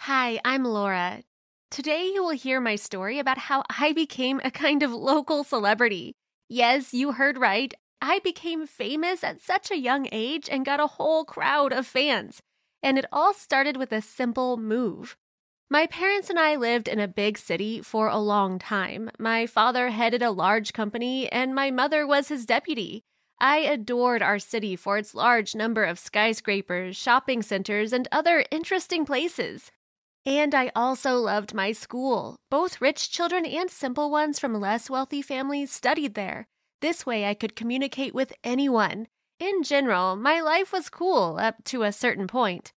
Hi, I'm Laura. Today you will hear my story about how I became a kind of local celebrity. Yes, you heard right. I became famous at such a young age and got a whole crowd of fans. And it all started with a simple move. My parents and I lived in a big city for a long time. My father headed a large company, and my mother was his deputy. I adored our city for its large number of skyscrapers, shopping centers, and other interesting places. And I also loved my school. Both rich children and simple ones from less wealthy families studied there. This way I could communicate with anyone. In general, my life was cool up to a certain point.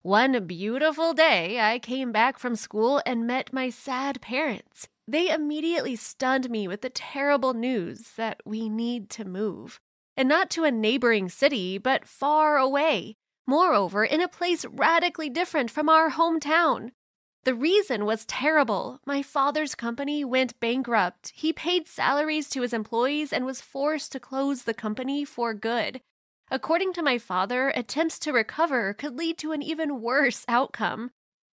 One beautiful day, I came back from school and met my sad parents. They immediately stunned me with the terrible news that we need to move. And not to a neighboring city, but far away. Moreover, in a place radically different from our hometown. The reason was terrible. My father's company went bankrupt. He paid salaries to his employees and was forced to close the company for good. According to my father, attempts to recover could lead to an even worse outcome.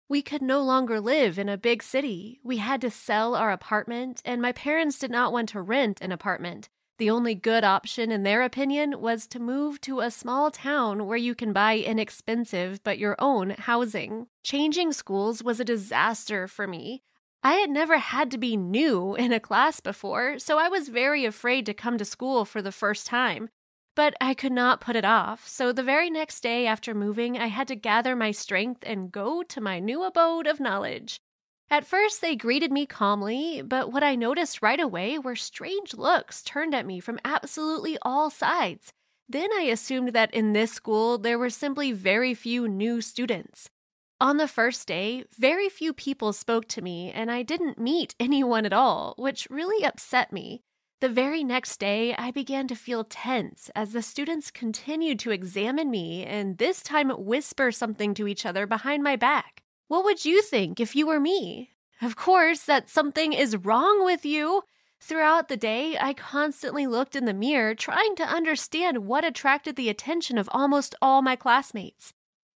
We could no longer live in a big city. We had to sell our apartment, and my parents did not want to rent an apartment. The only good option, in their opinion, was to move to a small town where you can buy inexpensive but your own housing. Changing schools was a disaster for me. I had never had to be new in a class before, so I was very afraid to come to school for the first time. But I could not put it off, so the very next day after moving, I had to gather my strength and go to my new abode of knowledge. At first, they greeted me calmly, but what I noticed right away were strange looks turned at me from absolutely all sides. Then I assumed that in this school there were simply very few new students. On the first day, very few people spoke to me, and I didn't meet anyone at all, which really upset me. The very next day, I began to feel tense as the students continued to examine me and this time whisper something to each other behind my back. What would you think if you were me? Of course, that something is wrong with you. Throughout the day, I constantly looked in the mirror trying to understand what attracted the attention of almost all my classmates.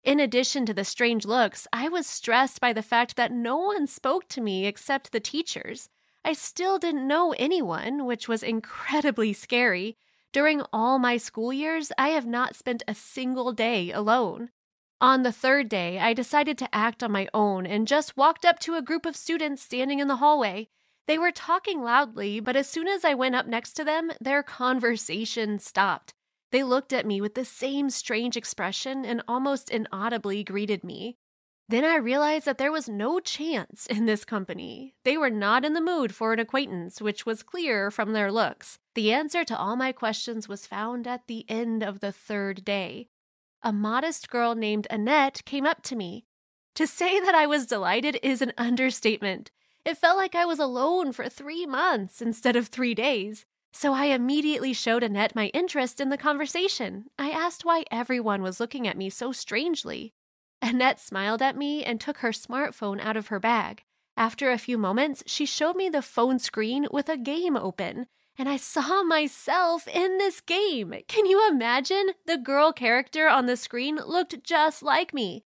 In addition to the strange looks, I was stressed by the fact that no one spoke to me except the teachers. I still didn't know anyone, which was incredibly scary. During all my school years, I have not spent a single day alone. On the third day, I decided to act on my own and just walked up to a group of students standing in the hallway. They were talking loudly, but as soon as I went up next to them, their conversation stopped. They looked at me with the same strange expression and almost inaudibly greeted me. Then I realized that there was no chance in this company. They were not in the mood for an acquaintance, which was clear from their looks. The answer to all my questions was found at the end of the third day a modest girl named Annette came up to me. To say that I was delighted is an understatement. It felt like I was alone for three months instead of three days. So I immediately showed Annette my interest in the conversation. I asked why everyone was looking at me so strangely. Annette smiled at me and took her smartphone out of her bag. After a few moments, she showed me the phone screen with a game open and I saw myself in this game. Can you imagine? The girl character on the screen looked just like me.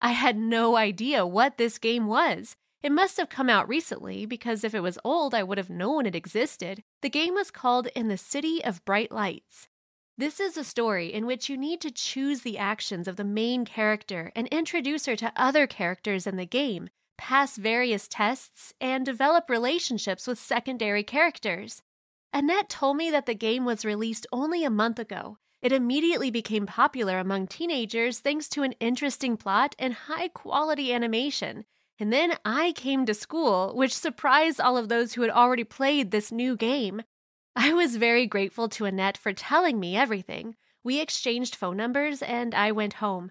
I had no idea what this game was. It must have come out recently because if it was old, I would have known it existed. The game was called In the City of Bright Lights. This is a story in which you need to choose the actions of the main character and introduce her to other characters in the game, pass various tests, and develop relationships with secondary characters. Annette told me that the game was released only a month ago. It immediately became popular among teenagers thanks to an interesting plot and high quality animation. And then I came to school, which surprised all of those who had already played this new game. I was very grateful to Annette for telling me everything. We exchanged phone numbers and I went home.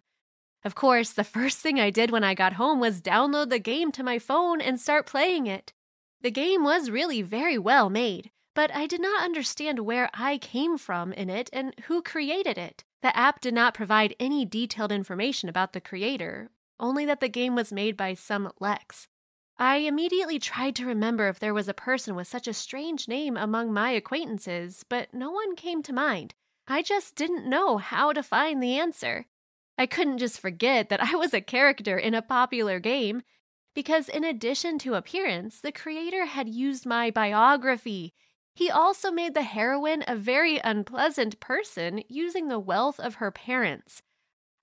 Of course, the first thing I did when I got home was download the game to my phone and start playing it. The game was really very well made, but I did not understand where I came from in it and who created it. The app did not provide any detailed information about the creator, only that the game was made by some Lex. I immediately tried to remember if there was a person with such a strange name among my acquaintances, but no one came to mind. I just didn't know how to find the answer. I couldn't just forget that I was a character in a popular game, because in addition to appearance, the creator had used my biography. He also made the heroine a very unpleasant person using the wealth of her parents.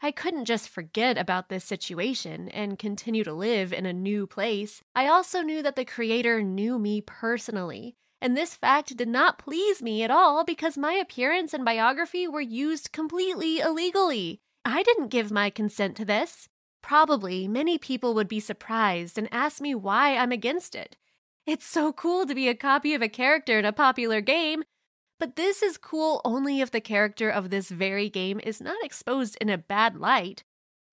I couldn't just forget about this situation and continue to live in a new place. I also knew that the creator knew me personally. And this fact did not please me at all because my appearance and biography were used completely illegally. I didn't give my consent to this. Probably many people would be surprised and ask me why I'm against it. It's so cool to be a copy of a character in a popular game, but this is cool only if the character of this very game is not exposed in a bad light.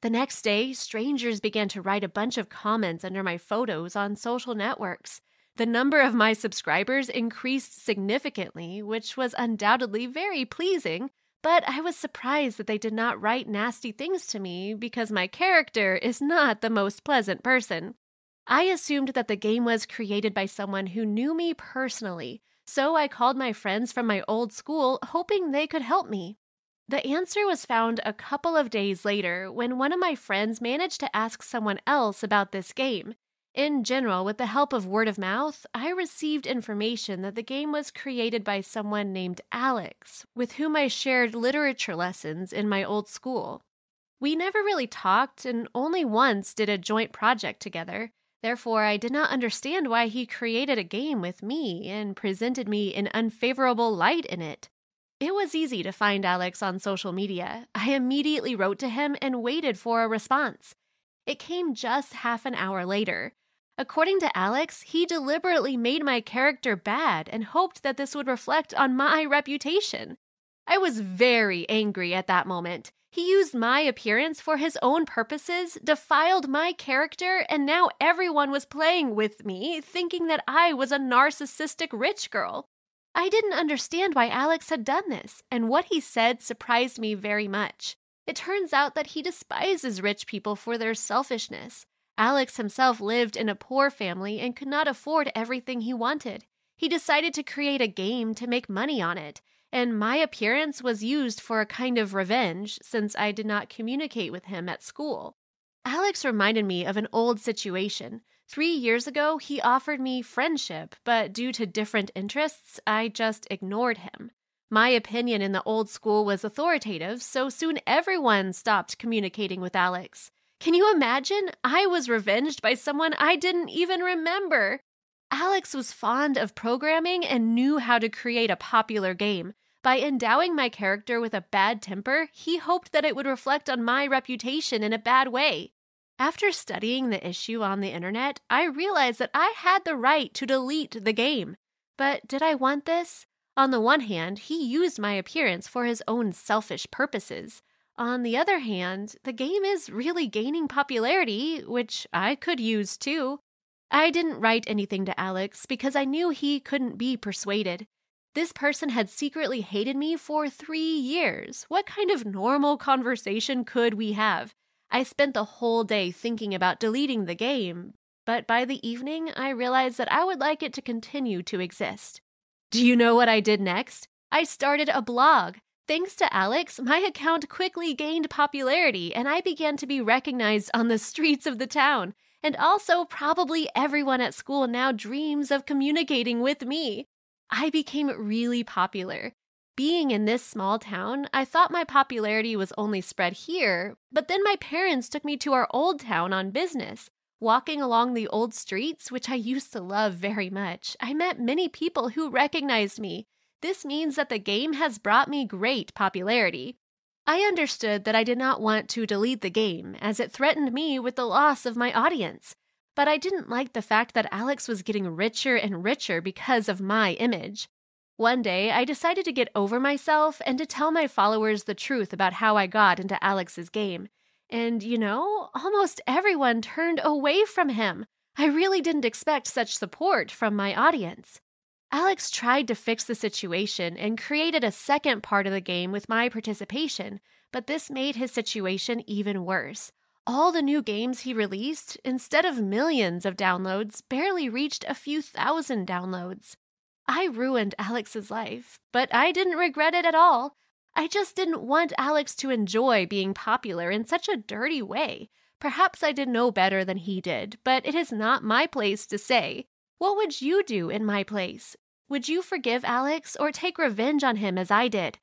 The next day, strangers began to write a bunch of comments under my photos on social networks. The number of my subscribers increased significantly, which was undoubtedly very pleasing, but I was surprised that they did not write nasty things to me because my character is not the most pleasant person. I assumed that the game was created by someone who knew me personally, so I called my friends from my old school, hoping they could help me. The answer was found a couple of days later when one of my friends managed to ask someone else about this game. In general, with the help of word of mouth, I received information that the game was created by someone named Alex, with whom I shared literature lessons in my old school. We never really talked and only once did a joint project together. Therefore, I did not understand why he created a game with me and presented me in unfavorable light in it. It was easy to find Alex on social media. I immediately wrote to him and waited for a response. It came just half an hour later. According to Alex, he deliberately made my character bad and hoped that this would reflect on my reputation. I was very angry at that moment. He used my appearance for his own purposes, defiled my character, and now everyone was playing with me, thinking that I was a narcissistic rich girl. I didn't understand why Alex had done this, and what he said surprised me very much. It turns out that he despises rich people for their selfishness. Alex himself lived in a poor family and could not afford everything he wanted. He decided to create a game to make money on it, and my appearance was used for a kind of revenge since I did not communicate with him at school. Alex reminded me of an old situation. Three years ago, he offered me friendship, but due to different interests, I just ignored him. My opinion in the old school was authoritative, so soon everyone stopped communicating with Alex. Can you imagine? I was revenged by someone I didn't even remember. Alex was fond of programming and knew how to create a popular game. By endowing my character with a bad temper, he hoped that it would reflect on my reputation in a bad way. After studying the issue on the internet, I realized that I had the right to delete the game. But did I want this? On the one hand, he used my appearance for his own selfish purposes. On the other hand, the game is really gaining popularity, which I could use too. I didn't write anything to Alex because I knew he couldn't be persuaded. This person had secretly hated me for three years. What kind of normal conversation could we have? I spent the whole day thinking about deleting the game, but by the evening, I realized that I would like it to continue to exist. Do you know what I did next? I started a blog. Thanks to Alex, my account quickly gained popularity and I began to be recognized on the streets of the town. And also, probably everyone at school now dreams of communicating with me. I became really popular. Being in this small town, I thought my popularity was only spread here, but then my parents took me to our old town on business. Walking along the old streets, which I used to love very much, I met many people who recognized me. This means that the game has brought me great popularity. I understood that I did not want to delete the game, as it threatened me with the loss of my audience. But I didn't like the fact that Alex was getting richer and richer because of my image. One day, I decided to get over myself and to tell my followers the truth about how I got into Alex's game. And, you know, almost everyone turned away from him. I really didn't expect such support from my audience. Alex tried to fix the situation and created a second part of the game with my participation, but this made his situation even worse. All the new games he released, instead of millions of downloads, barely reached a few thousand downloads. I ruined Alex's life, but I didn't regret it at all. I just didn't want Alex to enjoy being popular in such a dirty way. Perhaps I did know better than he did, but it is not my place to say. What would you do in my place? Would you forgive Alex or take revenge on him as I did?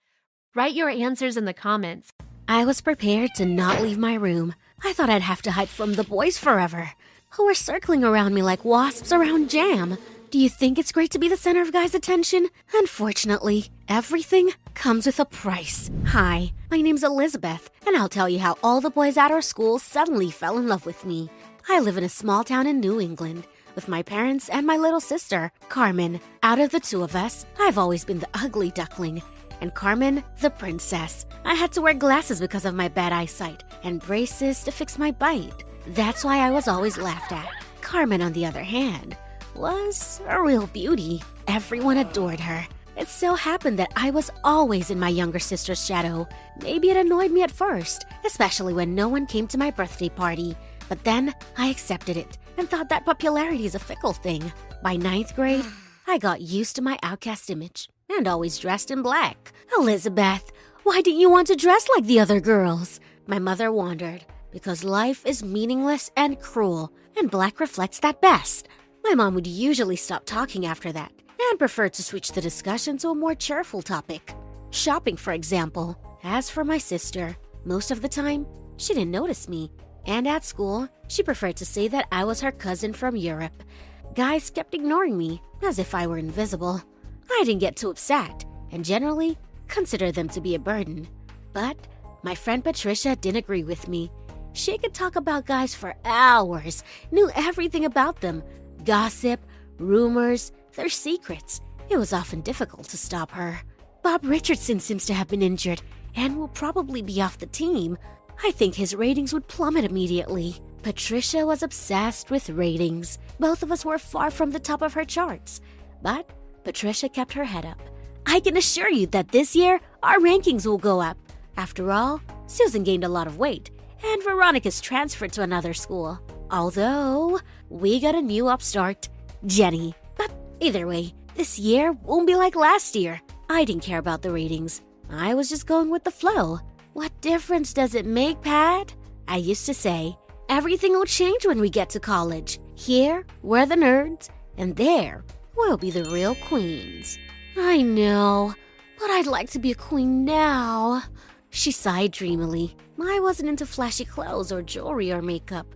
Write your answers in the comments. I was prepared to not leave my room. I thought I'd have to hide from the boys forever, who were circling around me like wasps around jam. Do you think it's great to be the center of guys' attention? Unfortunately, everything comes with a price. Hi, my name's Elizabeth, and I'll tell you how all the boys at our school suddenly fell in love with me. I live in a small town in New England with my parents and my little sister, Carmen. Out of the two of us, I've always been the ugly duckling, and Carmen, the princess. I had to wear glasses because of my bad eyesight and braces to fix my bite. That's why I was always laughed at. Carmen, on the other hand, was a real beauty. Everyone adored her. It so happened that I was always in my younger sister's shadow. Maybe it annoyed me at first, especially when no one came to my birthday party. But then I accepted it and thought that popularity is a fickle thing. By ninth grade, I got used to my outcast image and always dressed in black. Elizabeth, why didn't you want to dress like the other girls? My mother wondered. Because life is meaningless and cruel, and black reflects that best. My mom would usually stop talking after that and prefer to switch the discussion to a more cheerful topic. Shopping, for example. As for my sister, most of the time, she didn't notice me. And at school, she preferred to say that I was her cousin from Europe. Guys kept ignoring me, as if I were invisible. I didn't get too upset, and generally considered them to be a burden. But my friend Patricia didn't agree with me. She could talk about guys for hours, knew everything about them, gossip, rumors, their secrets. It was often difficult to stop her. Bob Richardson seems to have been injured and will probably be off the team. I think his ratings would plummet immediately. Patricia was obsessed with ratings. Both of us were far from the top of her charts. But Patricia kept her head up. I can assure you that this year our rankings will go up. After all, Susan gained a lot of weight, and Veronica's transferred to another school. Although, we got a new upstart, Jenny. But either way, this year won't be like last year. I didn't care about the ratings. I was just going with the flow. What difference does it make, Pat? I used to say, everything will change when we get to college. Here, we're the nerds, and there, we'll be the real queens. I know, but I'd like to be a queen now. She sighed dreamily. I wasn't into flashy clothes or jewelry or makeup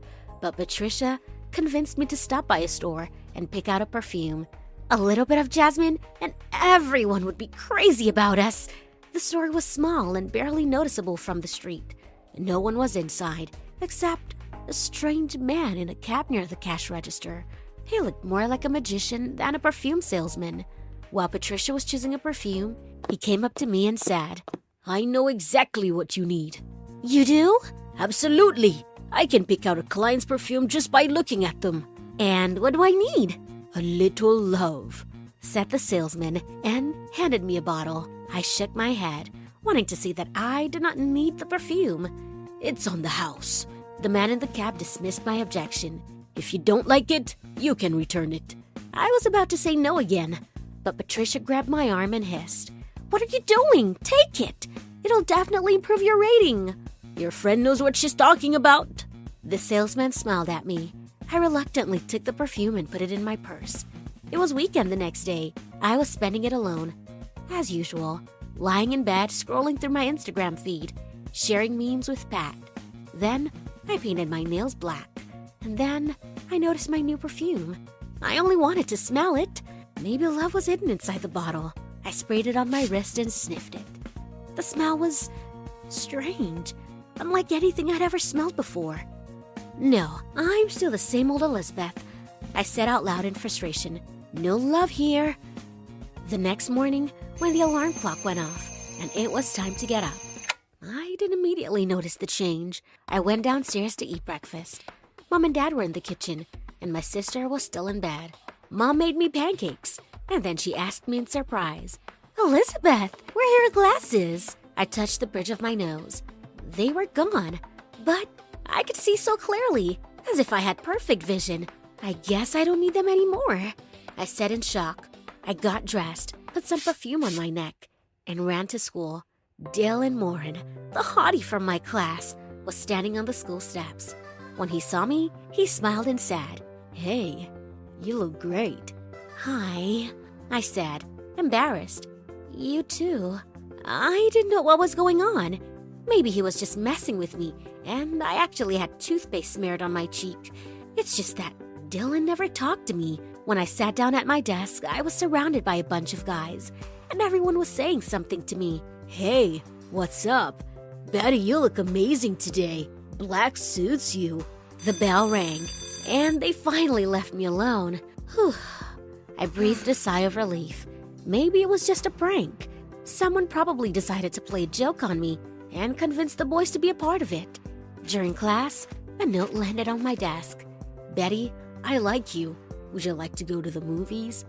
but Patricia convinced me to stop by a store and pick out a perfume. A little bit of jasmine, and everyone would be crazy about us. The store was small and barely noticeable from the street. No one was inside, except a strange man in a cap near the cash register. He looked more like a magician than a perfume salesman. While Patricia was choosing a perfume, he came up to me and said, I know exactly what you need. You do? Absolutely. I can pick out a client's perfume just by looking at them. And what do I need? A little love, said the salesman and handed me a bottle. I shook my head, wanting to see that I did not need the perfume. It's on the house. The man in the cab dismissed my objection. If you don't like it, you can return it. I was about to say no again, but Patricia grabbed my arm and hissed, What are you doing? Take it! It'll definitely improve your rating. Your friend knows what she's talking about. The salesman smiled at me. I reluctantly took the perfume and put it in my purse. It was weekend the next day. I was spending it alone. As usual, lying in bed, scrolling through my Instagram feed, sharing memes with Pat. Then I painted my nails black. And then I noticed my new perfume. I only wanted to smell it. Maybe love was hidden inside the bottle. I sprayed it on my wrist and sniffed it. The smell was strange unlike anything I'd ever smelled before. No, I'm still the same old Elizabeth. I said out loud in frustration. No love here. The next morning, when the alarm clock went off and it was time to get up, I'd didn't immediately notice the change. I went downstairs to eat breakfast. Mom and Dad were in the kitchen, and my sister was still in bed. Mom made me pancakes, and then she asked me in surprise, Elizabeth, where are your glasses? I touched the bridge of my nose. They were gone, but I could see so clearly, as if I had perfect vision. I guess I don't need them anymore. I said in shock. I got dressed, put some perfume on my neck, and ran to school. Dylan Morin, the hottie from my class, was standing on the school steps. When he saw me, he smiled and said, Hey, you look great. Hi, I said, embarrassed. You too. I didn't know what was going on. Maybe he was just messing with me, and I actually had toothpaste smeared on my cheek. It's just that Dylan never talked to me. When I sat down at my desk, I was surrounded by a bunch of guys, and everyone was saying something to me. Hey, what's up? Betty, you look amazing today. Black suits you. The bell rang, and they finally left me alone. Whew. I breathed a sigh of relief. Maybe it was just a prank. Someone probably decided to play a joke on me and convinced the boys to be a part of it. During class, a note landed on my desk. Betty, I like you. Would you like to go to the movies?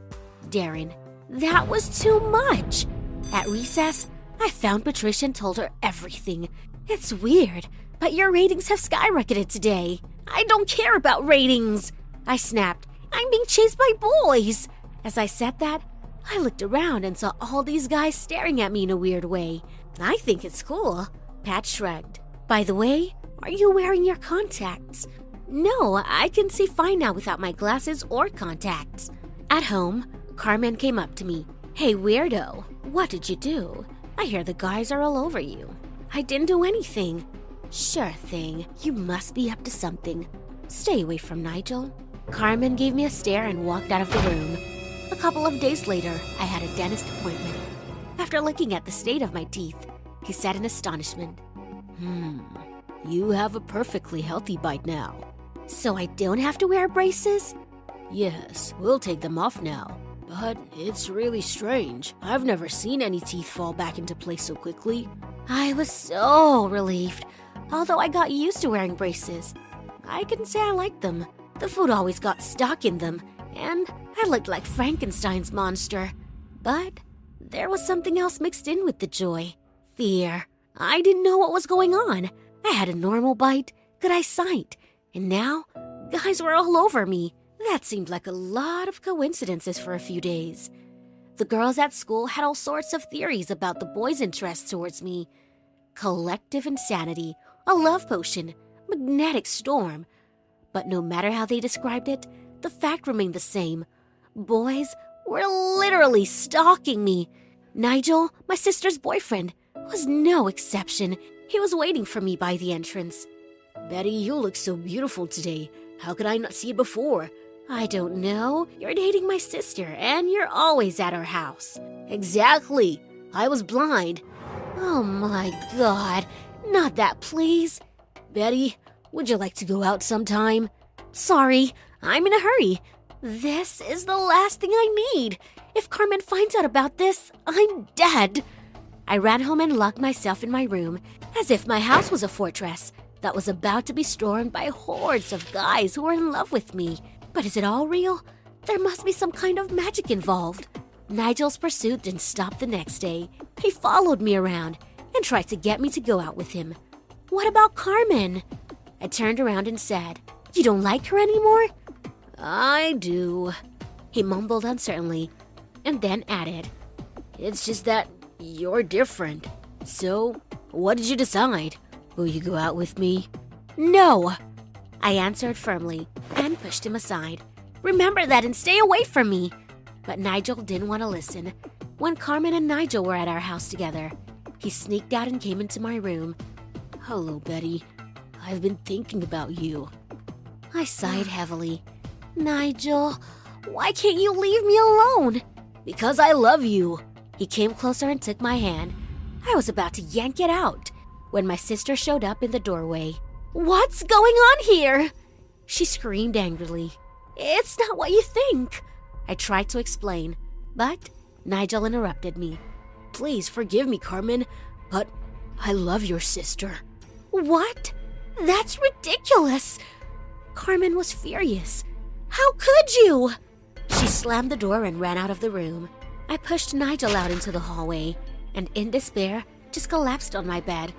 Darren, that was too much. At recess, I found Patricia and told her everything. It's weird, but your ratings have skyrocketed today. I don't care about ratings. I snapped. I'm being chased by boys. As I said that, I looked around and saw all these guys staring at me in a weird way. I think it's cool. Pat shrugged. By the way, are you wearing your contacts? No, I can see fine now without my glasses or contacts. At home, Carmen came up to me. Hey, weirdo, what did you do? I hear the guys are all over you. I didn't do anything. Sure thing, you must be up to something. Stay away from Nigel. Carmen gave me a stare and walked out of the room. A couple of days later, I had a dentist appointment. After looking at the state of my teeth, he said in astonishment, Hmm, you have a perfectly healthy bite now. So I don't have to wear braces? Yes, we'll take them off now. But it's really strange. I've never seen any teeth fall back into place so quickly. I was so relieved, although I got used to wearing braces. I can say I liked them. The food always got stuck in them, and I looked like Frankenstein's monster. But there was something else mixed in with the joy fear. I didn't know what was going on. I had a normal bite, good eyesight, and now guys were all over me. That seemed like a lot of coincidences for a few days. The girls at school had all sorts of theories about the boys' interest towards me collective insanity, a love potion, magnetic storm. But no matter how they described it, the fact remained the same. Boys were literally stalking me. Nigel, my sister's boyfriend, was no exception. He was waiting for me by the entrance. Betty, you look so beautiful today. How could I not see it before? I don't know. You're dating my sister, and you're always at our house. Exactly. I was blind. Oh my god. Not that, please. Betty, would you like to go out sometime? Sorry, I'm in a hurry. This is the last thing I need. If Carmen finds out about this, I'm dead. I ran home and locked myself in my room, as if my house was a fortress that was about to be stormed by hordes of guys who were in love with me. But is it all real? There must be some kind of magic involved. Nigel's pursuit didn't stop the next day. He followed me around and tried to get me to go out with him. What about Carmen? I turned around and said, You don't like her anymore? I do, he mumbled uncertainly, and then added, It's just that you're different. So, what did you decide? Will you go out with me? No, I answered firmly and pushed him aside. Remember that and stay away from me. But Nigel didn't want to listen. When Carmen and Nigel were at our house together, he sneaked out and came into my room. Hello, Betty. I've been thinking about you. I sighed heavily. Nigel, why can't you leave me alone? Because I love you. He came closer and took my hand. I was about to yank it out when my sister showed up in the doorway. What's going on here? She screamed angrily. It's not what you think. I tried to explain, but Nigel interrupted me. Please forgive me, Carmen, but I love your sister. What? That's ridiculous. Carmen was furious. How could you? She slammed the door and ran out of the room. I pushed Nigel out into the hallway and, in despair, just collapsed on my bed.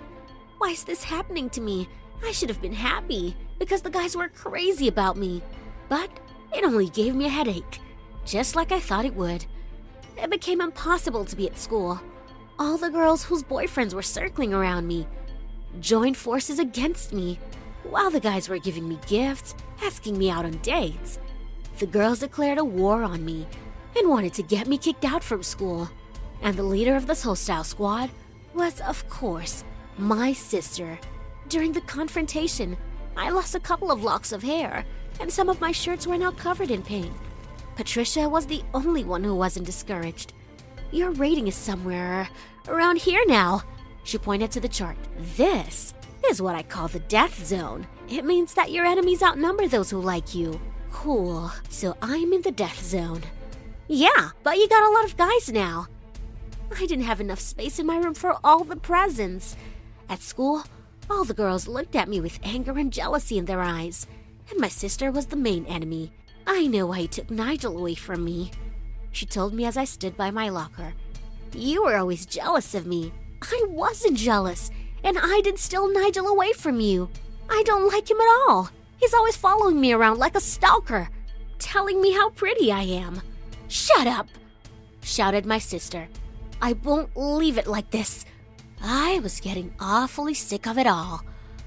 Why is this happening to me? I should have been happy because the guys were crazy about me. But it only gave me a headache, just like I thought it would. It became impossible to be at school. All the girls whose boyfriends were circling around me joined forces against me, while the guys were giving me gifts, asking me out on dates. The girls declared a war on me and wanted to get me kicked out from school. And the leader of this hostile squad was, of course, my sister. During the confrontation, I lost a couple of locks of hair, and some of my shirts were now covered in paint. Patricia was the only one who wasn't discouraged. Your rating is somewhere around here now. She pointed to the chart. This is what I call the death zone. It means that your enemies outnumber those who like you. Cool. So I'm in the death zone. Yeah, but you got a lot of guys now. I didn't have enough space in my room for all the presents. At school, all the girls looked at me with anger and jealousy in their eyes, and my sister was the main enemy. I know why you took Nigel away from me. She told me as I stood by my locker. You were always jealous of me. I wasn't jealous, and I didn't steal Nigel away from you. I don't like him at all. He's always following me around like a stalker, telling me how pretty I am. Shut up! shouted my sister. I won't leave it like this. I was getting awfully sick of it all.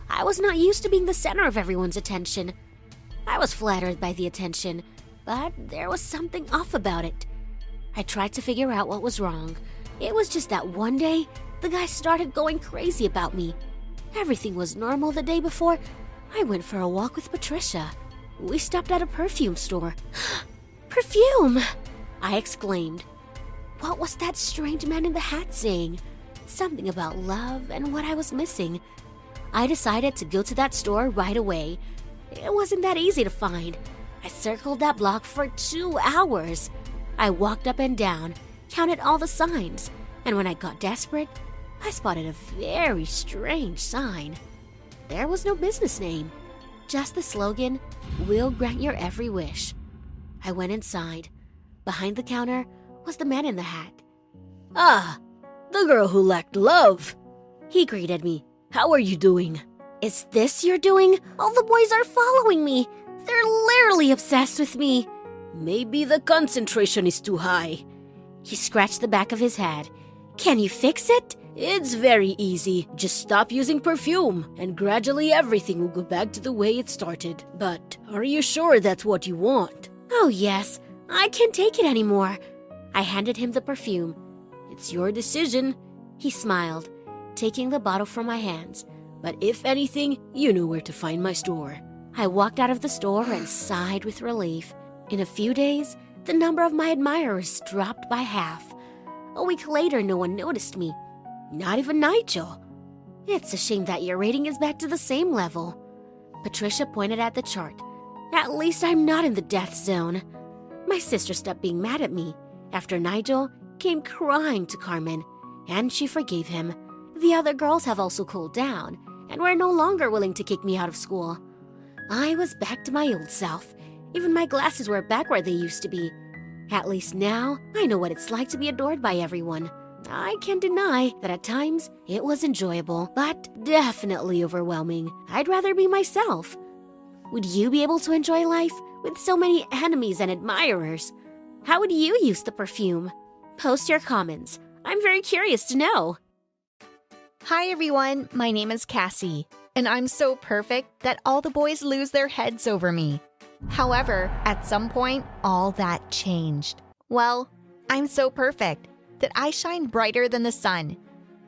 I was not used to being the center of everyone's attention. I was flattered by the attention, but there was something off about it. I tried to figure out what was wrong. It was just that one day, the guy started going crazy about me. Everything was normal the day before. I went for a walk with Patricia. We stopped at a perfume store. perfume! I exclaimed. What was that strange man in the hat saying? Something about love and what I was missing. I decided to go to that store right away. It wasn't that easy to find. I circled that block for two hours. I walked up and down, counted all the signs, and when I got desperate, I spotted a very strange sign. There was no business name, just the slogan, We'll grant your every wish. I went inside. Behind the counter was the man in the hat. Ah, the girl who lacked love. He greeted me. How are you doing? Is this your doing? All the boys are following me. They're literally obsessed with me. Maybe the concentration is too high. He scratched the back of his head. Can you fix it? It's very easy. Just stop using perfume, and gradually everything will go back to the way it started. But are you sure that's what you want? Oh, yes. I can't take it anymore. I handed him the perfume. It's your decision. He smiled, taking the bottle from my hands. But if anything, you know where to find my store. I walked out of the store and sighed with relief. In a few days, the number of my admirers dropped by half. A week later, no one noticed me. Not even Nigel. It's a shame that your rating is back to the same level. Patricia pointed at the chart. At least I'm not in the death zone. My sister stopped being mad at me after Nigel came crying to Carmen, and she forgave him. The other girls have also cooled down and were no longer willing to kick me out of school. I was back to my old self. Even my glasses were back where they used to be. At least now, I know what it's like to be adored by everyone. I can't deny that at times it was enjoyable, but definitely overwhelming. I'd rather be myself. Would you be able to enjoy life with so many enemies and admirers? How would you use the perfume? Post your comments. I'm very curious to know. Hi, everyone. My name is Cassie, and I'm so perfect that all the boys lose their heads over me. However, at some point, all that changed. Well, I'm so perfect that I shine brighter than the sun.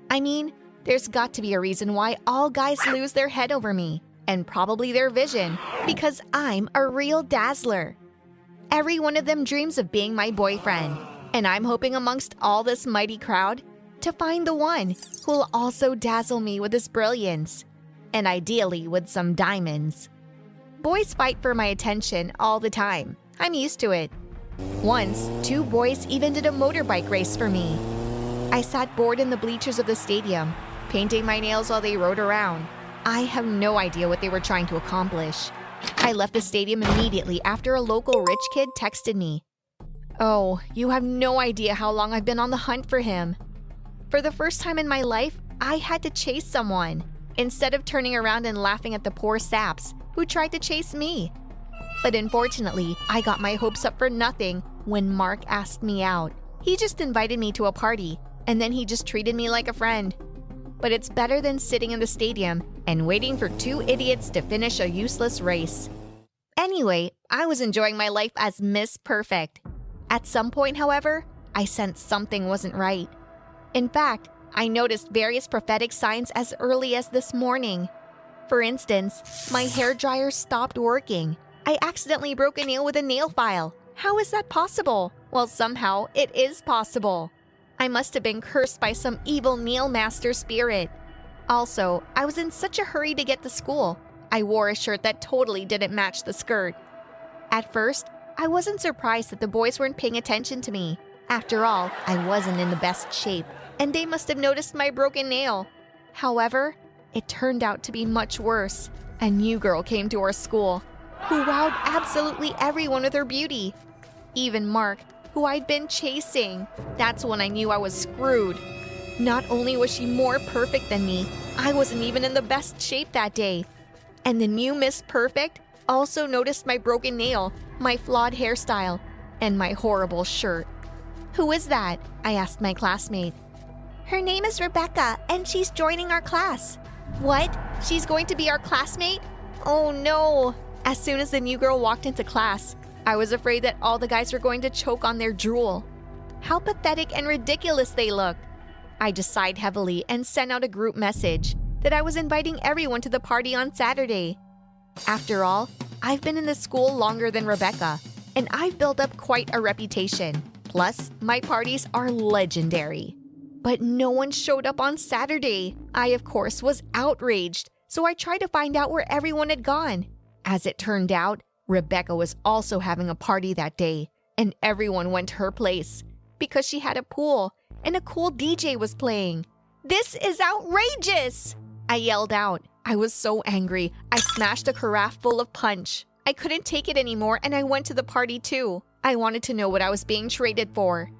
I mean, there's got to be a reason why all guys lose their head over me, and probably their vision, because I'm a real dazzler. Every one of them dreams of being my boyfriend, and I'm hoping amongst all this mighty crowd to find the one who'll also dazzle me with his brilliance, and ideally with some diamonds. Boys fight for my attention all the time. I'm used to it. Once, two boys even did a motorbike race for me. I sat bored in the bleachers of the stadium, painting my nails while they rode around. I have no idea what they were trying to accomplish. I left the stadium immediately after a local rich kid texted me. Oh, you have no idea how long I've been on the hunt for him. For the first time in my life, I had to chase someone, instead of turning around and laughing at the poor saps who tried to chase me. But unfortunately, I got my hopes up for nothing when Mark asked me out. He just invited me to a party, and then he just treated me like a friend. But it's better than sitting in the stadium and waiting for two idiots to finish a useless race. Anyway, I was enjoying my life as Miss Perfect. At some point, however, I sensed something wasn't right. In fact, I noticed various prophetic signs as early as this morning. For instance, my hair dryer stopped working. I accidentally broke a nail with a nail file. How is that possible? Well, somehow it is possible. I must have been cursed by some evil nail master spirit. Also, I was in such a hurry to get to school. I wore a shirt that totally didn't match the skirt. At first, I wasn't surprised that the boys weren't paying attention to me. After all, I wasn't in the best shape, and they must have noticed my broken nail. However, it turned out to be much worse. A new girl came to our school who wowed absolutely everyone with her beauty. Even Mark, who I'd been chasing. That's when I knew I was screwed. Not only was she more perfect than me, I wasn't even in the best shape that day. And the new Miss Perfect also noticed my broken nail, my flawed hairstyle, and my horrible shirt. Who is that? I asked my classmate. Her name is Rebecca, and she's joining our class. What? She's going to be our classmate? Oh no! As soon as the new girl walked into class, I was afraid that all the guys were going to choke on their drool. How pathetic and ridiculous they looked. I just sighed heavily and sent out a group message that I was inviting everyone to the party on Saturday. After all, I've been in the school longer than Rebecca, and I've built up quite a reputation. Plus, my parties are legendary. But no one showed up on Saturday. I, of course, was outraged, so I tried to find out where everyone had gone. As it turned out, Rebecca was also having a party that day, and everyone went to her place because she had a pool and a cool DJ was playing. This is outrageous! I yelled out. I was so angry, I smashed a carafe full of punch. I couldn't take it anymore and I went to the party too. I wanted to know what I was being traded for.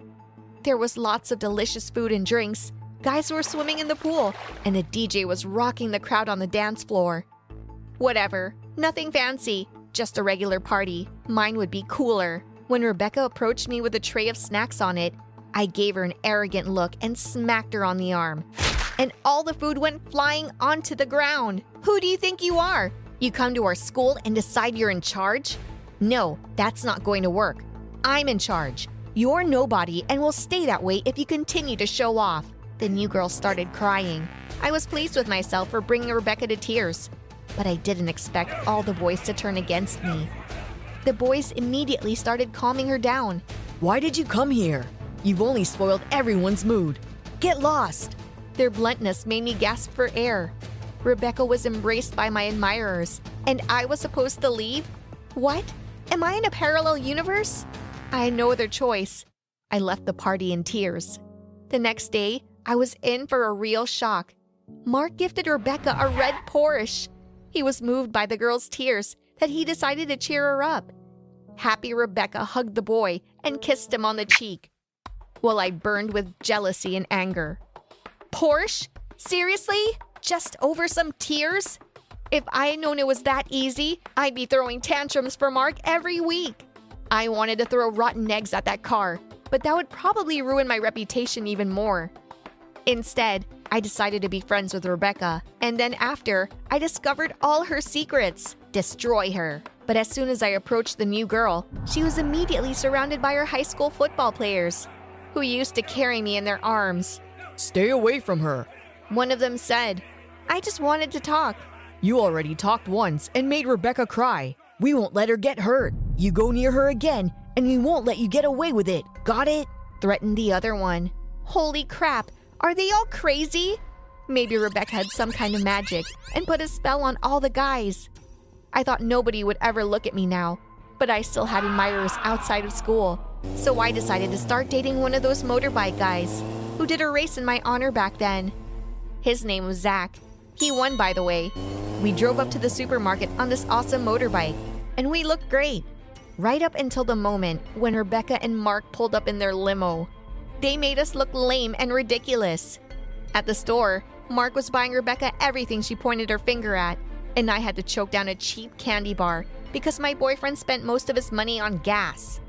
There was lots of delicious food and drinks. Guys were swimming in the pool, and the DJ was rocking the crowd on the dance floor. Whatever, nothing fancy, just a regular party. Mine would be cooler. When Rebecca approached me with a tray of snacks on it, I gave her an arrogant look and smacked her on the arm. And all the food went flying onto the ground. Who do you think you are? You come to our school and decide you're in charge? No, that's not going to work. I'm in charge. You're nobody and will stay that way if you continue to show off. The new girl started crying. I was pleased with myself for bringing Rebecca to tears, but I didn't expect all the boys to turn against me. The boys immediately started calming her down. Why did you come here? You've only spoiled everyone's mood. Get lost! Their bluntness made me gasp for air. Rebecca was embraced by my admirers, and I was supposed to leave? What? Am I in a parallel universe? I had no other choice. I left the party in tears. The next day, I was in for a real shock. Mark gifted Rebecca a red Porsche. He was moved by the girl's tears that he decided to cheer her up. Happy Rebecca hugged the boy and kissed him on the cheek while I burned with jealousy and anger. Porsche? Seriously? Just over some tears? If I had known it was that easy, I'd be throwing tantrums for Mark every week. I wanted to throw rotten eggs at that car, but that would probably ruin my reputation even more. Instead, I decided to be friends with Rebecca, and then after, I discovered all her secrets. Destroy her. But as soon as I approached the new girl, she was immediately surrounded by her high school football players who used to carry me in their arms. Stay away from her. One of them said, I just wanted to talk. You already talked once and made Rebecca cry. We won't let her get hurt. You go near her again, and we won't let you get away with it. Got it? Threatened the other one. Holy crap, are they all crazy? Maybe Rebecca had some kind of magic and put a spell on all the guys. I thought nobody would ever look at me now, but I still had admirers outside of school. So I decided to start dating one of those motorbike guys who did a race in my honor back then. His name was Zach. He won, by the way. We drove up to the supermarket on this awesome motorbike, and we looked great. Right up until the moment when Rebecca and Mark pulled up in their limo. They made us look lame and ridiculous. At the store, Mark was buying Rebecca everything she pointed her finger at, and I had to choke down a cheap candy bar because my boyfriend spent most of his money on gas.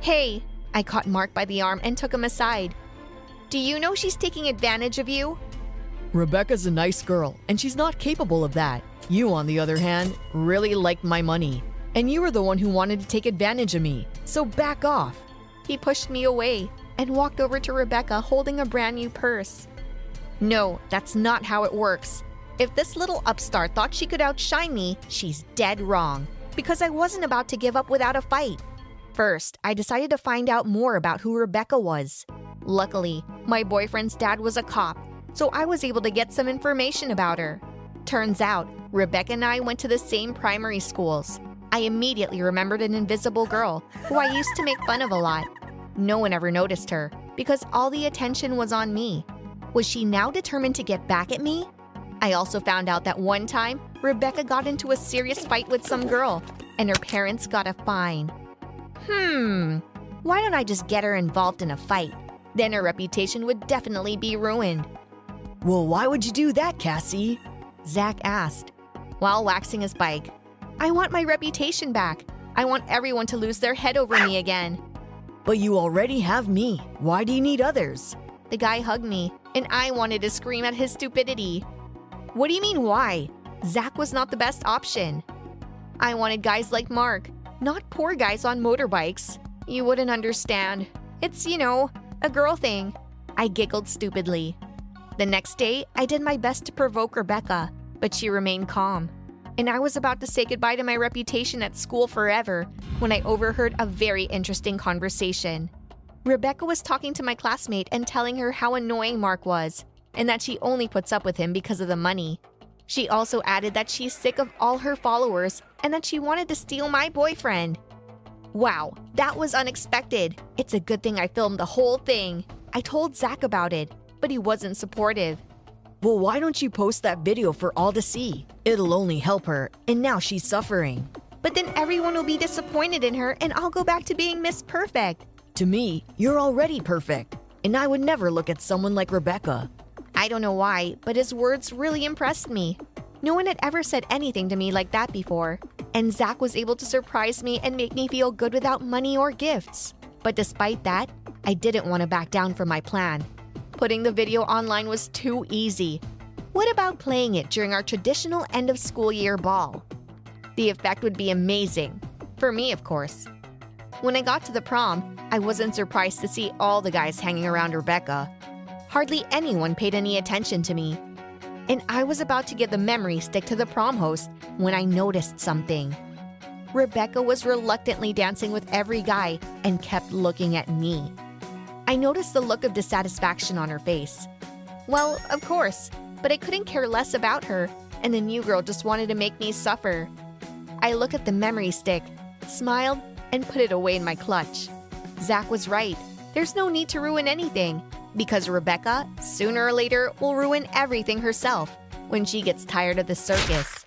Hey, I caught Mark by the arm and took him aside. Do you know she's taking advantage of you? Rebecca's a nice girl, and she's not capable of that. You, on the other hand, really liked my money. And you were the one who wanted to take advantage of me, so back off. He pushed me away and walked over to Rebecca holding a brand new purse. No, that's not how it works. If this little upstart thought she could outshine me, she's dead wrong. Because I wasn't about to give up without a fight. First, I decided to find out more about who Rebecca was. Luckily, my boyfriend's dad was a cop, so I was able to get some information about her. Turns out, Rebecca and I went to the same primary schools. I immediately remembered an invisible girl who I used to make fun of a lot. No one ever noticed her because all the attention was on me. Was she now determined to get back at me? I also found out that one time, Rebecca got into a serious fight with some girl, and her parents got a fine. Hmm, why don't I just get her involved in a fight? Then her reputation would definitely be ruined. Well, why would you do that, Cassie? Zach asked, while waxing his bike. I want my reputation back. I want everyone to lose their head over me again. But you already have me. Why do you need others? The guy hugged me, and I wanted to scream at his stupidity. What do you mean, why? Zach was not the best option. I wanted guys like Mark, not poor guys on motorbikes. You wouldn't understand. It's, you know, a girl thing. I giggled stupidly. The next day, I did my best to provoke Rebecca, but she remained calm. And I was about to say goodbye to my reputation at school forever when I overheard a very interesting conversation. Rebecca was talking to my classmate and telling her how annoying Mark was, and that she only puts up with him because of the money. She also added that she's sick of all her followers and that she wanted to steal my boyfriend. Wow, that was unexpected. It's a good thing I filmed the whole thing. I told Zach about it, but he wasn't supportive. Well, why don't you post that video for all to see? It'll only help her, and now she's suffering. But then everyone will be disappointed in her and I'll go back to being Miss Perfect. To me, you're already perfect, and I would never look at someone like Rebecca. I don't know why, but his words really impressed me. No one had ever said anything to me like that before, and Zach was able to surprise me and make me feel good without money or gifts. But despite that, I didn't want to back down from my plan. Putting the video online was too easy. What about playing it during our traditional end of school year ball? The effect would be amazing. For me, of course. When I got to the prom, I wasn't surprised to see all the guys hanging around Rebecca. Hardly anyone paid any attention to me. And I was about to get the memory stick to the prom host when I noticed something. Rebecca was reluctantly dancing with every guy and kept looking at me. I noticed the look of dissatisfaction on her face. Well, of course, but I couldn't care less about her, and the new girl just wanted to make me suffer. I looked at the memory stick, smiled, and put it away in my clutch. Zach was right. There's no need to ruin anything, because Rebecca, sooner or later, will ruin everything herself when she gets tired of the circus.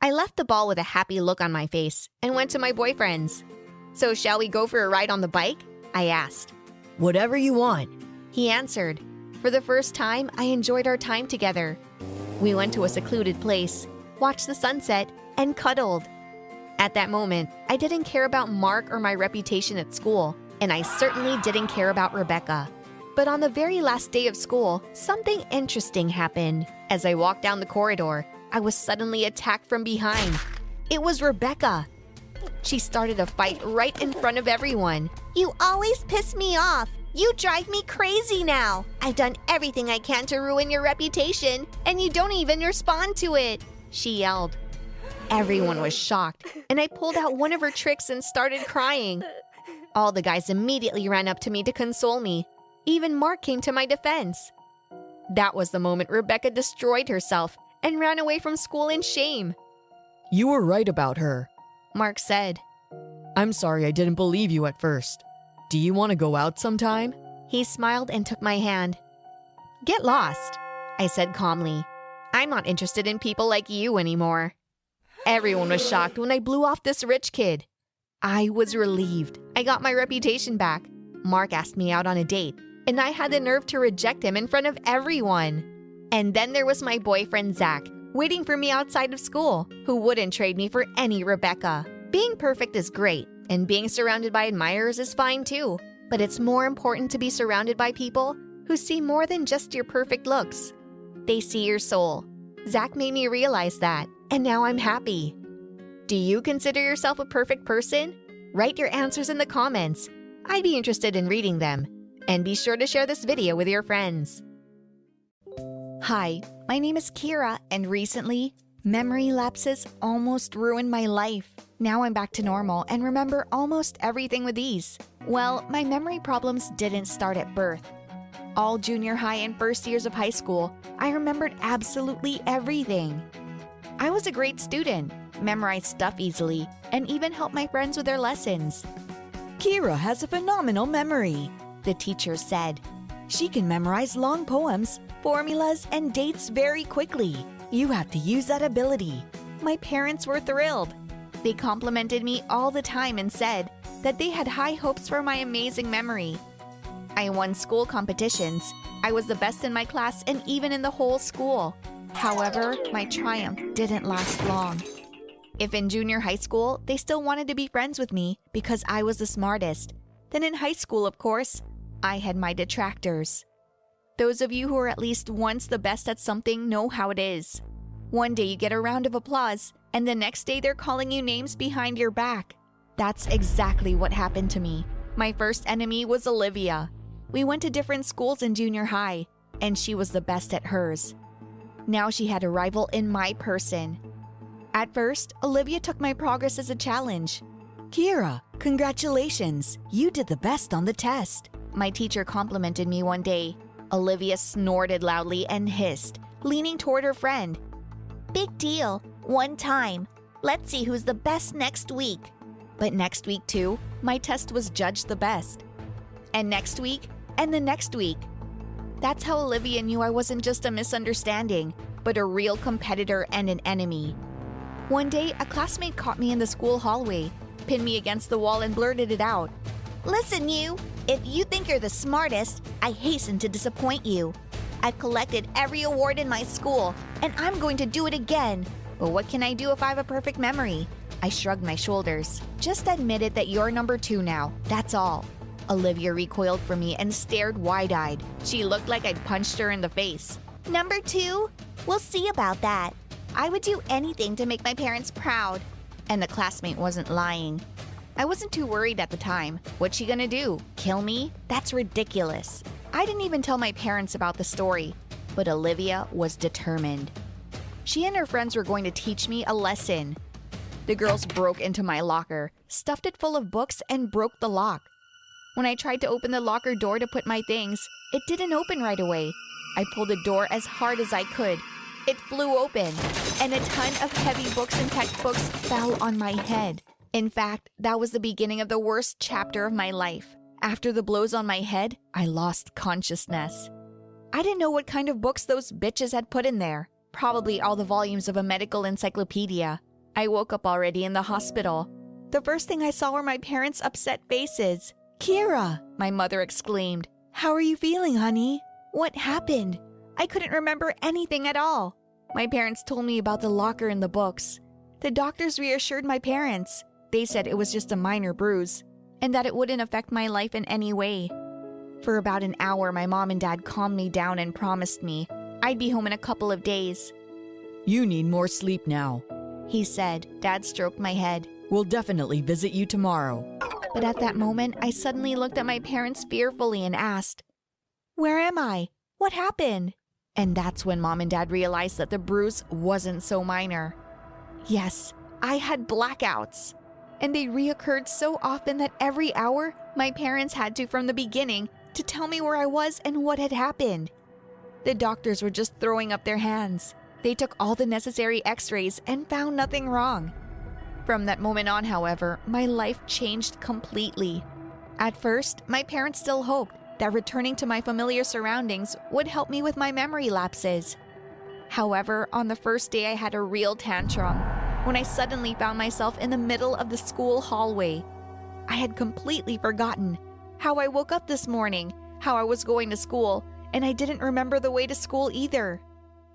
I left the ball with a happy look on my face and went to my boyfriend's. So, shall we go for a ride on the bike? I asked. Whatever you want. He answered. For the first time, I enjoyed our time together. We went to a secluded place, watched the sunset, and cuddled. At that moment, I didn't care about Mark or my reputation at school, and I certainly didn't care about Rebecca. But on the very last day of school, something interesting happened. As I walked down the corridor, I was suddenly attacked from behind. It was Rebecca. She started a fight right in front of everyone. You always piss me off. You drive me crazy now. I've done everything I can to ruin your reputation, and you don't even respond to it, she yelled. Everyone was shocked, and I pulled out one of her tricks and started crying. All the guys immediately ran up to me to console me. Even Mark came to my defense. That was the moment Rebecca destroyed herself and ran away from school in shame. You were right about her. Mark said. I'm sorry I didn't believe you at first. Do you want to go out sometime? He smiled and took my hand. Get lost. I said calmly. I'm not interested in people like you anymore. Everyone was shocked when I blew off this rich kid. I was relieved. I got my reputation back. Mark asked me out on a date, and I had the nerve to reject him in front of everyone. And then there was my boyfriend, Zach, waiting for me outside of school, who wouldn't trade me for any Rebecca. Being perfect is great, and being surrounded by admirers is fine too. But it's more important to be surrounded by people who see more than just your perfect looks. They see your soul. Zach made me realize that, and now I'm happy. Do you consider yourself a perfect person? Write your answers in the comments. I'd be interested in reading them. And be sure to share this video with your friends. Hi, my name is Kira, and recently, memory lapses almost ruined my life. Now I'm back to normal and remember almost everything with ease. Well, my memory problems didn't start at birth. All junior high and first years of high school, I remembered absolutely everything. I was a great student, memorized stuff easily, and even helped my friends with their lessons. Kira has a phenomenal memory, The teacher said. She can memorize long poems, formulas, and dates very quickly. You have to use that ability. My parents were thrilled. They complimented me all the time and said that they had high hopes for my amazing memory. I won school competitions. I was the best in my class and even in the whole school. However, my triumph didn't last long. If in junior high school they still wanted to be friends with me because I was the smartest, then in high school, of course, I had my detractors. Those of you who are at least once the best at something know how it is. One day you get a round of applause, and the next day they're calling you names behind your back. That's exactly what happened to me. My first enemy was Olivia. We went to different schools in junior high, and she was the best at hers. Now she had a rival in my person. At first, Olivia took my progress as a challenge. Kira, congratulations. You did the best on the test. My teacher complimented me one day. Olivia snorted loudly and hissed, leaning toward her friend. Big deal. One time. Let's see who's the best next week. But next week, too, my test was judged the best. And next week, and the next week. That's how Olivia knew I wasn't just a misunderstanding, but a real competitor and an enemy. One day, a classmate caught me in the school hallway, pinned me against the wall, and blurted it out. Listen, you! If you think you're the smartest, I hasten to disappoint you. I've collected every award in my school, and I'm going to do it again. But what can I do if I have a perfect memory? I shrugged my shoulders. Just admit it that you're number two now, that's all. Olivia recoiled from me and stared wide eyed. She looked like I'd punched her in the face. Number two? We'll see about that. I would do anything to make my parents proud. And the classmate wasn't lying. I wasn't too worried at the time. What's she gonna do? Kill me? That's ridiculous. I didn't even tell my parents about the story. But Olivia was determined. She and her friends were going to teach me a lesson. The girls broke into my locker, stuffed it full of books, and broke the lock. When I tried to open the locker door to put my things, it didn't open right away. I pulled the door as hard as I could. It flew open, and a ton of heavy books and textbooks fell on my head. In fact, that was the beginning of the worst chapter of my life. After the blows on my head, I lost consciousness. I didn't know what kind of books those bitches had put in there. Probably all the volumes of a medical encyclopedia. I woke up already in the hospital. The first thing I saw were my parents' upset faces. Kira, My mother exclaimed. how are you feeling, honey? What happened? I couldn't remember anything at all. My parents told me about the locker and the books. The doctors reassured my parents. They said it was just a minor bruise and that it wouldn't affect my life in any way. For about an hour, my mom and dad calmed me down and promised me I'd be home in a couple of days. You need more sleep now. He said, Dad stroked my head. We'll definitely visit you tomorrow. But at that moment, I suddenly looked at my parents fearfully and asked, Where am I? What happened? And that's when mom and dad realized that the bruise wasn't so minor. Yes, I had blackouts. And they reoccurred so often that every hour, my parents had to, from the beginning, to tell me where I was and what had happened. The doctors were just throwing up their hands. They took all the necessary x rays and found nothing wrong. From that moment on, however, my life changed completely. At first, my parents still hoped that returning to my familiar surroundings would help me with my memory lapses. However, on the first day, I had a real tantrum when I suddenly found myself in the middle of the school hallway. I had completely forgotten how I woke up this morning, how I was going to school, and I didn't remember the way to school either.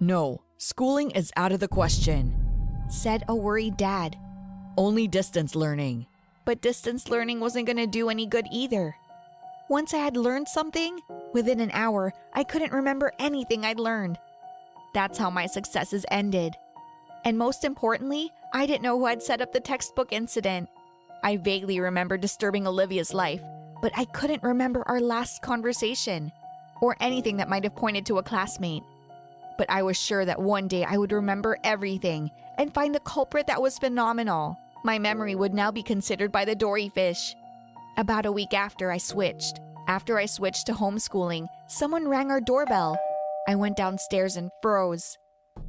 No, schooling is out of the question. Said a worried dad. Only distance learning. But distance learning wasn't going to do any good either. Once I had learned something, within an hour, I couldn't remember anything I'd learned. That's how my successes ended. And most importantly, I didn't know who had set up the textbook incident. I vaguely remember disturbing Olivia's life, but I couldn't remember our last conversation or anything that might have pointed to a classmate. But I was sure that one day I would remember everything and find the culprit that was phenomenal. My memory would now be considered by the Dory fish. About a week after I switched, after I switched to homeschooling, someone rang our doorbell. I went downstairs and froze.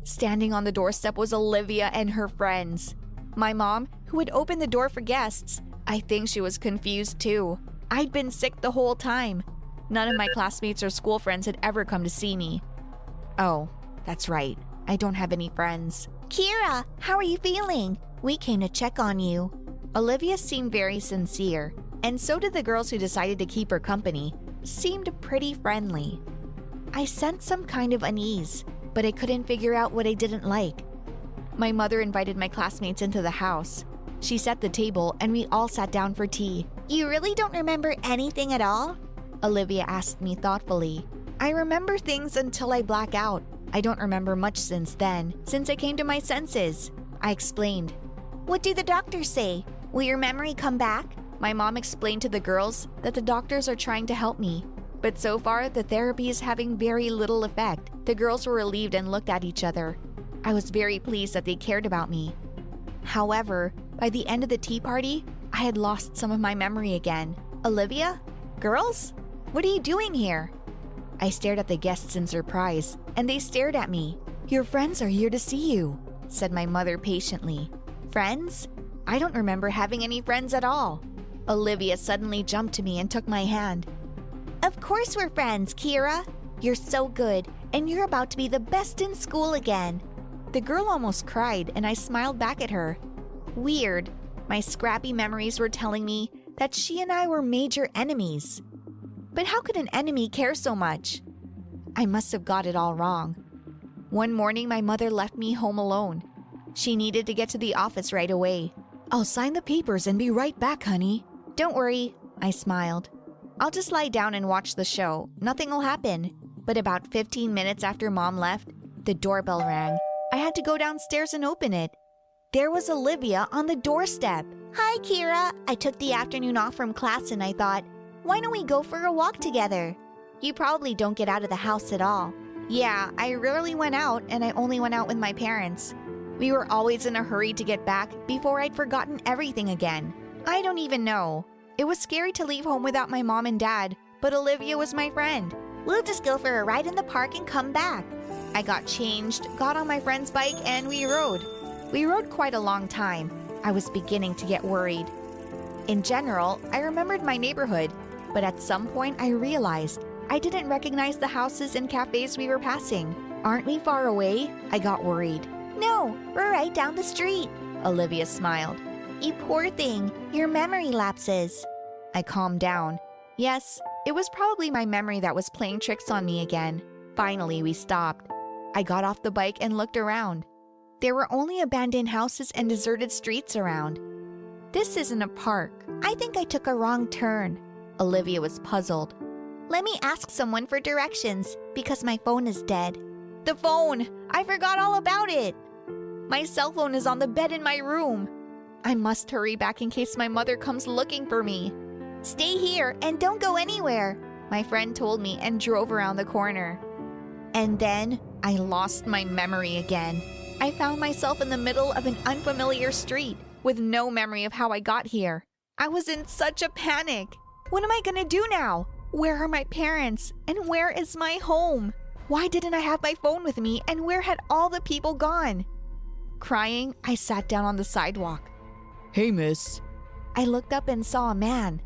Standing on the doorstep was Olivia and her friends. My mom, who had opened the door for guests, I think she was confused too. I'd been sick the whole time. None of my classmates or school friends had ever come to see me. Oh, that's right. I don't have any friends. Kira, how are you feeling? We came to check on you. Olivia seemed very sincere, and so did the girls who decided to keep her company, seemed pretty friendly. I sensed some kind of unease, but I couldn't figure out what I didn't like. My mother invited my classmates into the house. She set the table and we all sat down for tea. You really don't remember anything at all? Olivia asked me thoughtfully. I remember things until I black out. I don't remember much since then, since I came to my senses. I explained. What do the doctors say? Will your memory come back? My mom explained to the girls that the doctors are trying to help me. But so far, the therapy is having very little effect. The girls were relieved and looked at each other. I was very pleased that they cared about me. However, by the end of the tea party, I had lost some of my memory again. Olivia? Girls? What are you doing here? I stared at the guests in surprise, and they stared at me. Your friends are here to see you, said my mother patiently. Friends? I don't remember having any friends at all. Olivia suddenly jumped to me and took my hand. Of course we're friends, Kira. You're so good, and you're about to be the best in school again. The girl almost cried, and I smiled back at her. Weird. My scrappy memories were telling me that she and I were major enemies. But how could an enemy care so much? I must have got it all wrong. One morning, my mother left me home alone. She needed to get to the office right away. I'll sign the papers and be right back, honey. Don't worry, I smiled. I'll just lie down and watch the show. Nothing will happen. But about 15 minutes after mom left, the doorbell rang. I had to go downstairs and open it. There was Olivia on the doorstep. Hi, Kira. I took the afternoon off from class and I thought, why don't we go for a walk together? You probably don't get out of the house at all. Yeah, I rarely went out and I only went out with my parents. We were always in a hurry to get back before I'd forgotten everything again. I don't even know. It was scary to leave home without my mom and dad, but Olivia was my friend. We'll just go for a ride in the park and come back. I got changed, got on my friend's bike, and we rode. We rode quite a long time. I was beginning to get worried. In general, I remembered my neighborhood, but at some point I realized I didn't recognize the houses and cafes we were passing. Aren't we far away? I got worried. No, we're right down the street. Olivia smiled. You poor thing, your memory lapses. I calmed down. Yes, it was probably my memory that was playing tricks on me again. Finally, we stopped. I got off the bike and looked around. There were only abandoned houses and deserted streets around. This isn't a park. I think I took a wrong turn. Olivia was puzzled. Let me ask someone for directions because my phone is dead. The phone! I forgot all about it! My cell phone is on the bed in my room. I must hurry back in case my mother comes looking for me. Stay here and don't go anywhere, my friend told me and drove around the corner. And then I lost my memory again. I found myself in the middle of an unfamiliar street with no memory of how I got here. I was in such a panic. What am I gonna do now? Where are my parents? And where is my home? Why didn't I have my phone with me? And where had all the people gone? Crying, I sat down on the sidewalk. Hey, miss. I looked up and saw a man.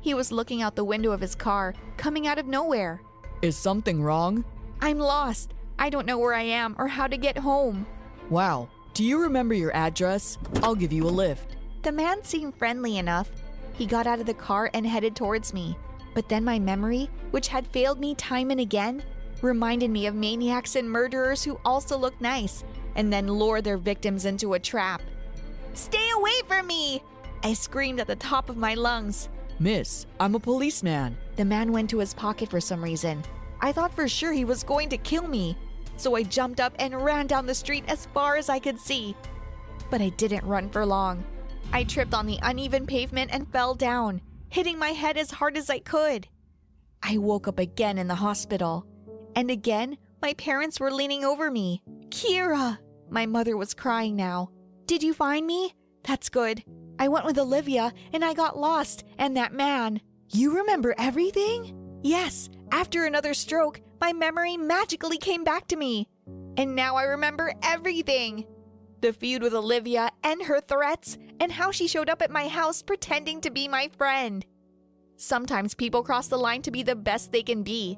He was looking out the window of his car, coming out of nowhere. Is something wrong? I'm lost. I don't know where I am or how to get home. Wow. Do you remember your address? I'll give you a lift. The man seemed friendly enough. He got out of the car and headed towards me. But then my memory, which had failed me time and again, reminded me of maniacs and murderers who also look nice and then lure their victims into a trap. Stay away from me! I screamed at the top of my lungs. Miss, I'm a policeman. The man went to his pocket for some reason. I thought for sure he was going to kill me, so I jumped up and ran down the street as far as I could see. But I didn't run for long. I tripped on the uneven pavement and fell down, hitting my head as hard as I could. I woke up again in the hospital. And again, my parents were leaning over me. Kira! My mother was crying now. Did you find me? That's good. I went with Olivia and I got lost, and that man. You remember everything? Yes, after another stroke, my memory magically came back to me. And now I remember everything the feud with Olivia and her threats, and how she showed up at my house pretending to be my friend. Sometimes people cross the line to be the best they can be.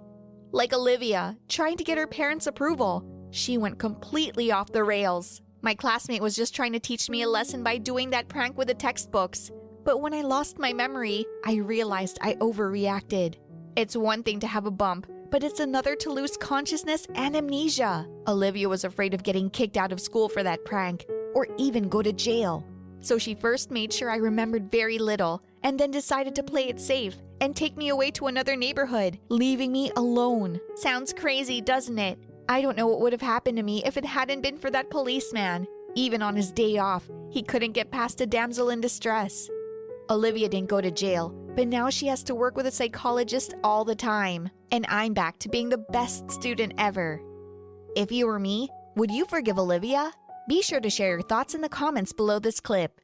Like Olivia, trying to get her parents' approval. She went completely off the rails. My classmate was just trying to teach me a lesson by doing that prank with the textbooks. But when I lost my memory, I realized I overreacted. It's one thing to have a bump, but it's another to lose consciousness and amnesia. Olivia was afraid of getting kicked out of school for that prank, or even go to jail. So she first made sure I remembered very little, and then decided to play it safe and take me away to another neighborhood, leaving me alone. Sounds crazy, doesn't it? I don't know what would have happened to me if it hadn't been for that policeman. Even on his day off, he couldn't get past a damsel in distress. Olivia didn't go to jail, but now she has to work with a psychologist all the time. And I'm back to being the best student ever. If you were me, would you forgive Olivia? Be sure to share your thoughts in the comments below this clip.